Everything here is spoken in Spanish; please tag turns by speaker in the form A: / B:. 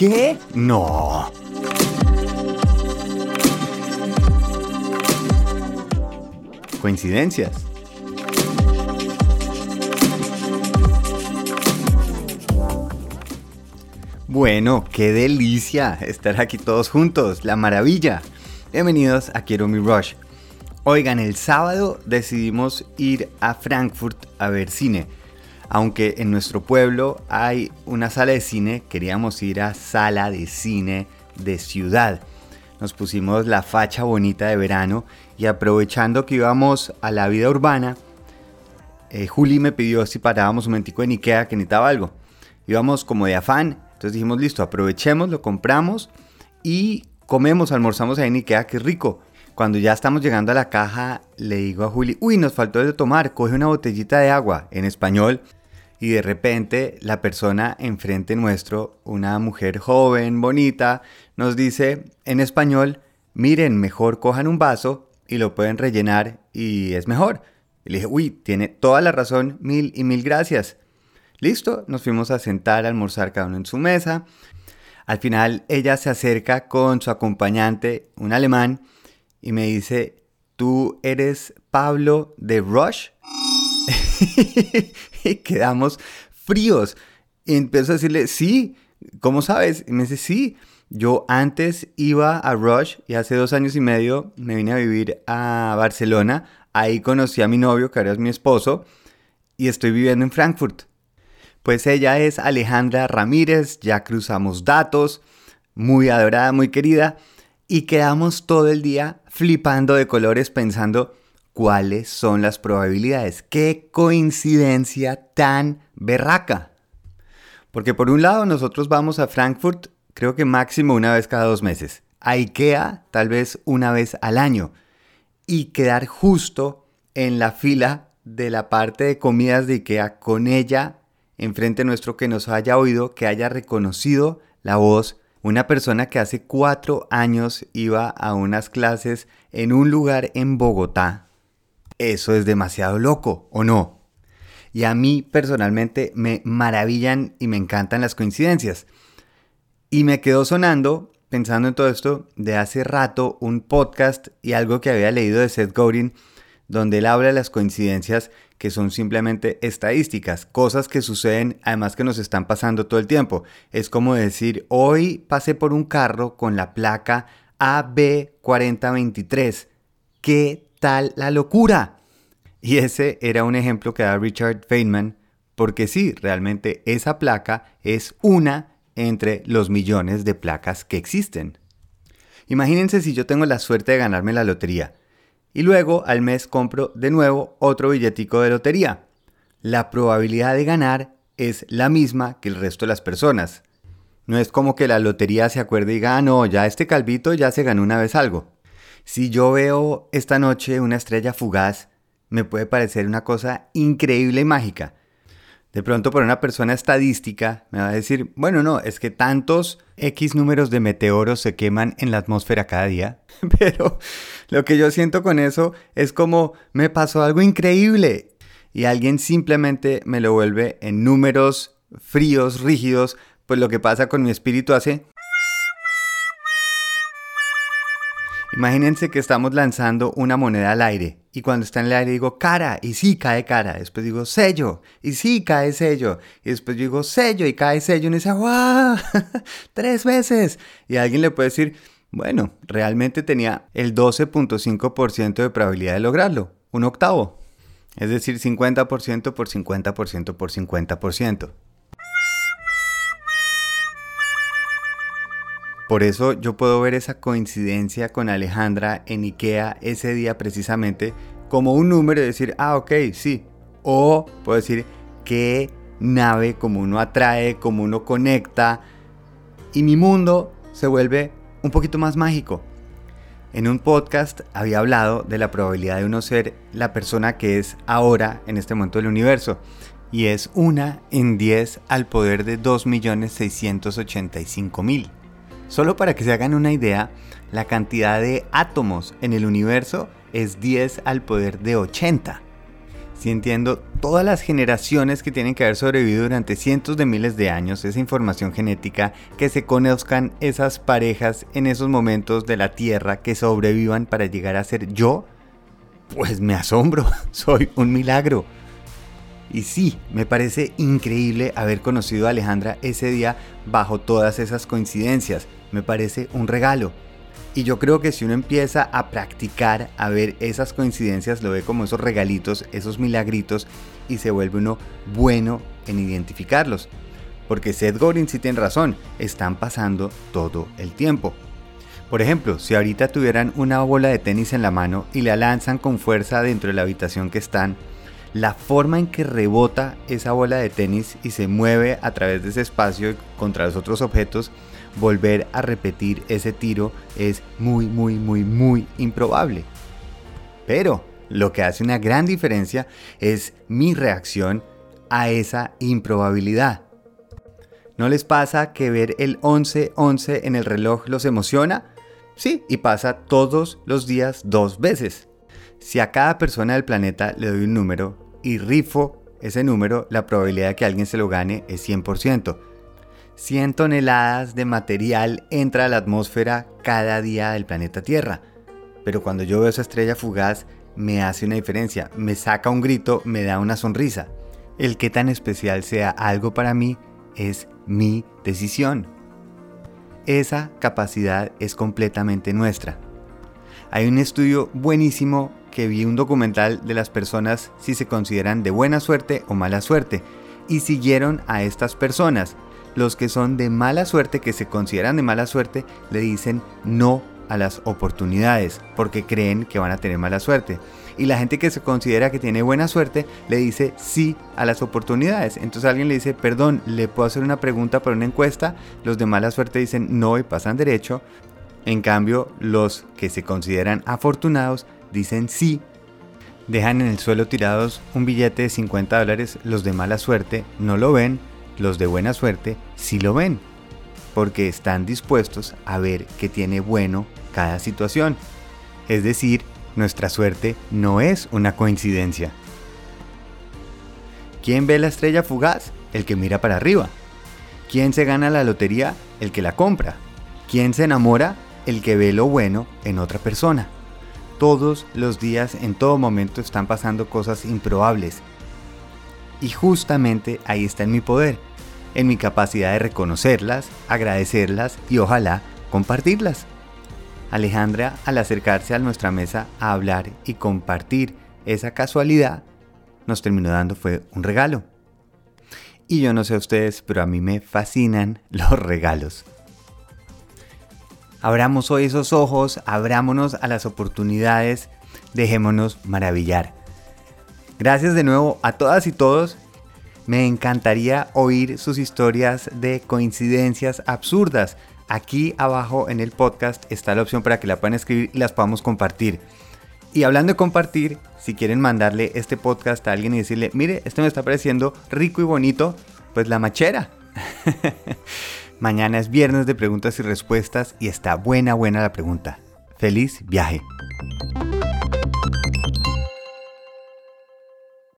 A: ¿Qué? No. Coincidencias. Bueno, qué delicia estar aquí todos juntos, la maravilla. Bienvenidos a Quiero mi Rush. Oigan, el sábado decidimos ir a Frankfurt a ver cine. Aunque en nuestro pueblo hay una sala de cine, queríamos ir a sala de cine de ciudad. Nos pusimos la facha bonita de verano y aprovechando que íbamos a la vida urbana, eh, Juli me pidió si parábamos un momentico en Ikea que necesitaba algo. Íbamos como de afán, entonces dijimos listo, aprovechemos, lo compramos y comemos, almorzamos ahí en Ikea, que rico. Cuando ya estamos llegando a la caja, le digo a Juli, uy, nos faltó de tomar, coge una botellita de agua en español. Y de repente la persona enfrente nuestro, una mujer joven, bonita, nos dice en español, miren, mejor cojan un vaso y lo pueden rellenar y es mejor. Y le dije, uy, tiene toda la razón, mil y mil gracias. Listo, nos fuimos a sentar a almorzar cada uno en su mesa. Al final ella se acerca con su acompañante, un alemán, y me dice, ¿tú eres Pablo de Rush? Y quedamos fríos. Y empiezo a decirle, sí, ¿cómo sabes? Y me dice, sí, yo antes iba a Rush y hace dos años y medio me vine a vivir a Barcelona. Ahí conocí a mi novio, que ahora es mi esposo, y estoy viviendo en Frankfurt. Pues ella es Alejandra Ramírez, ya cruzamos datos, muy adorada, muy querida, y quedamos todo el día flipando de colores pensando cuáles son las probabilidades. ¡Qué coincidencia tan berraca! Porque por un lado nosotros vamos a Frankfurt creo que máximo una vez cada dos meses. A IKEA tal vez una vez al año. Y quedar justo en la fila de la parte de comidas de IKEA con ella enfrente nuestro que nos haya oído, que haya reconocido la voz una persona que hace cuatro años iba a unas clases en un lugar en Bogotá. Eso es demasiado loco, ¿o no? Y a mí personalmente me maravillan y me encantan las coincidencias. Y me quedó sonando, pensando en todo esto, de hace rato un podcast y algo que había leído de Seth Godin, donde él habla de las coincidencias que son simplemente estadísticas, cosas que suceden además que nos están pasando todo el tiempo. Es como decir, hoy pasé por un carro con la placa AB4023. ¿Qué tal la locura? Y ese era un ejemplo que da Richard Feynman, porque sí, realmente esa placa es una entre los millones de placas que existen. Imagínense si yo tengo la suerte de ganarme la lotería y luego al mes compro de nuevo otro billetico de lotería. La probabilidad de ganar es la misma que el resto de las personas. No es como que la lotería se acuerde y diga, ah, no, ya este calvito ya se ganó una vez algo. Si yo veo esta noche una estrella fugaz, me puede parecer una cosa increíble y mágica. De pronto por una persona estadística me va a decir, bueno, no, es que tantos X números de meteoros se queman en la atmósfera cada día. Pero lo que yo siento con eso es como me pasó algo increíble y alguien simplemente me lo vuelve en números fríos, rígidos, pues lo que pasa con mi espíritu hace... Imagínense que estamos lanzando una moneda al aire y cuando está en el aire digo cara y sí cae cara, después digo sello y sí cae sello y después digo sello y cae sello y dice ¡guau! tres veces y alguien le puede decir bueno, realmente tenía el 12.5% de probabilidad de lograrlo, un octavo, es decir 50% por 50% por 50%. Por eso yo puedo ver esa coincidencia con Alejandra en Ikea ese día precisamente como un número y decir, ah, ok, sí. O puedo decir, qué nave, como uno atrae, como uno conecta. Y mi mundo se vuelve un poquito más mágico. En un podcast había hablado de la probabilidad de uno ser la persona que es ahora en este momento del universo. Y es una en 10 al poder de 2.685.000. Solo para que se hagan una idea, la cantidad de átomos en el universo es 10 al poder de 80. si entiendo todas las generaciones que tienen que haber sobrevivido durante cientos de miles de años, esa información genética, que se conozcan esas parejas en esos momentos de la Tierra que sobrevivan para llegar a ser yo, pues me asombro, soy un milagro. Y sí, me parece increíble haber conocido a Alejandra ese día bajo todas esas coincidencias. Me parece un regalo. Y yo creo que si uno empieza a practicar, a ver esas coincidencias, lo ve como esos regalitos, esos milagritos, y se vuelve uno bueno en identificarlos. Porque Seth Godin sí tiene razón, están pasando todo el tiempo. Por ejemplo, si ahorita tuvieran una bola de tenis en la mano y la lanzan con fuerza dentro de la habitación que están, la forma en que rebota esa bola de tenis y se mueve a través de ese espacio contra los otros objetos, volver a repetir ese tiro es muy, muy, muy, muy improbable. Pero lo que hace una gran diferencia es mi reacción a esa improbabilidad. ¿No les pasa que ver el 11-11 en el reloj los emociona? Sí, y pasa todos los días dos veces. Si a cada persona del planeta le doy un número y rifo ese número, la probabilidad de que alguien se lo gane es 100%. 100 toneladas de material entra a la atmósfera cada día del planeta Tierra. Pero cuando yo veo esa estrella fugaz, me hace una diferencia, me saca un grito, me da una sonrisa. El que tan especial sea algo para mí es mi decisión. Esa capacidad es completamente nuestra. Hay un estudio buenísimo que vi un documental de las personas si se consideran de buena suerte o mala suerte y siguieron a estas personas. Los que son de mala suerte, que se consideran de mala suerte, le dicen no a las oportunidades porque creen que van a tener mala suerte. Y la gente que se considera que tiene buena suerte le dice sí a las oportunidades. Entonces alguien le dice, perdón, ¿le puedo hacer una pregunta para una encuesta? Los de mala suerte dicen no y pasan derecho. En cambio, los que se consideran afortunados dicen sí, dejan en el suelo tirados un billete de 50 dólares, los de mala suerte no lo ven, los de buena suerte sí lo ven, porque están dispuestos a ver qué tiene bueno cada situación. Es decir, nuestra suerte no es una coincidencia. ¿Quién ve la estrella fugaz? El que mira para arriba. ¿Quién se gana la lotería? El que la compra. ¿Quién se enamora? El que ve lo bueno en otra persona. Todos los días, en todo momento, están pasando cosas improbables. Y justamente ahí está en mi poder, en mi capacidad de reconocerlas, agradecerlas y ojalá compartirlas. Alejandra, al acercarse a nuestra mesa a hablar y compartir esa casualidad, nos terminó dando fue un regalo. Y yo no sé ustedes, pero a mí me fascinan los regalos. Abramos hoy esos ojos, abrámonos a las oportunidades, dejémonos maravillar. Gracias de nuevo a todas y todos. Me encantaría oír sus historias de coincidencias absurdas. Aquí abajo en el podcast está la opción para que la puedan escribir y las podamos compartir. Y hablando de compartir, si quieren mandarle este podcast a alguien y decirle, mire, esto me está pareciendo rico y bonito, pues la machera. Mañana es viernes de preguntas y respuestas y está buena, buena la pregunta. Feliz viaje.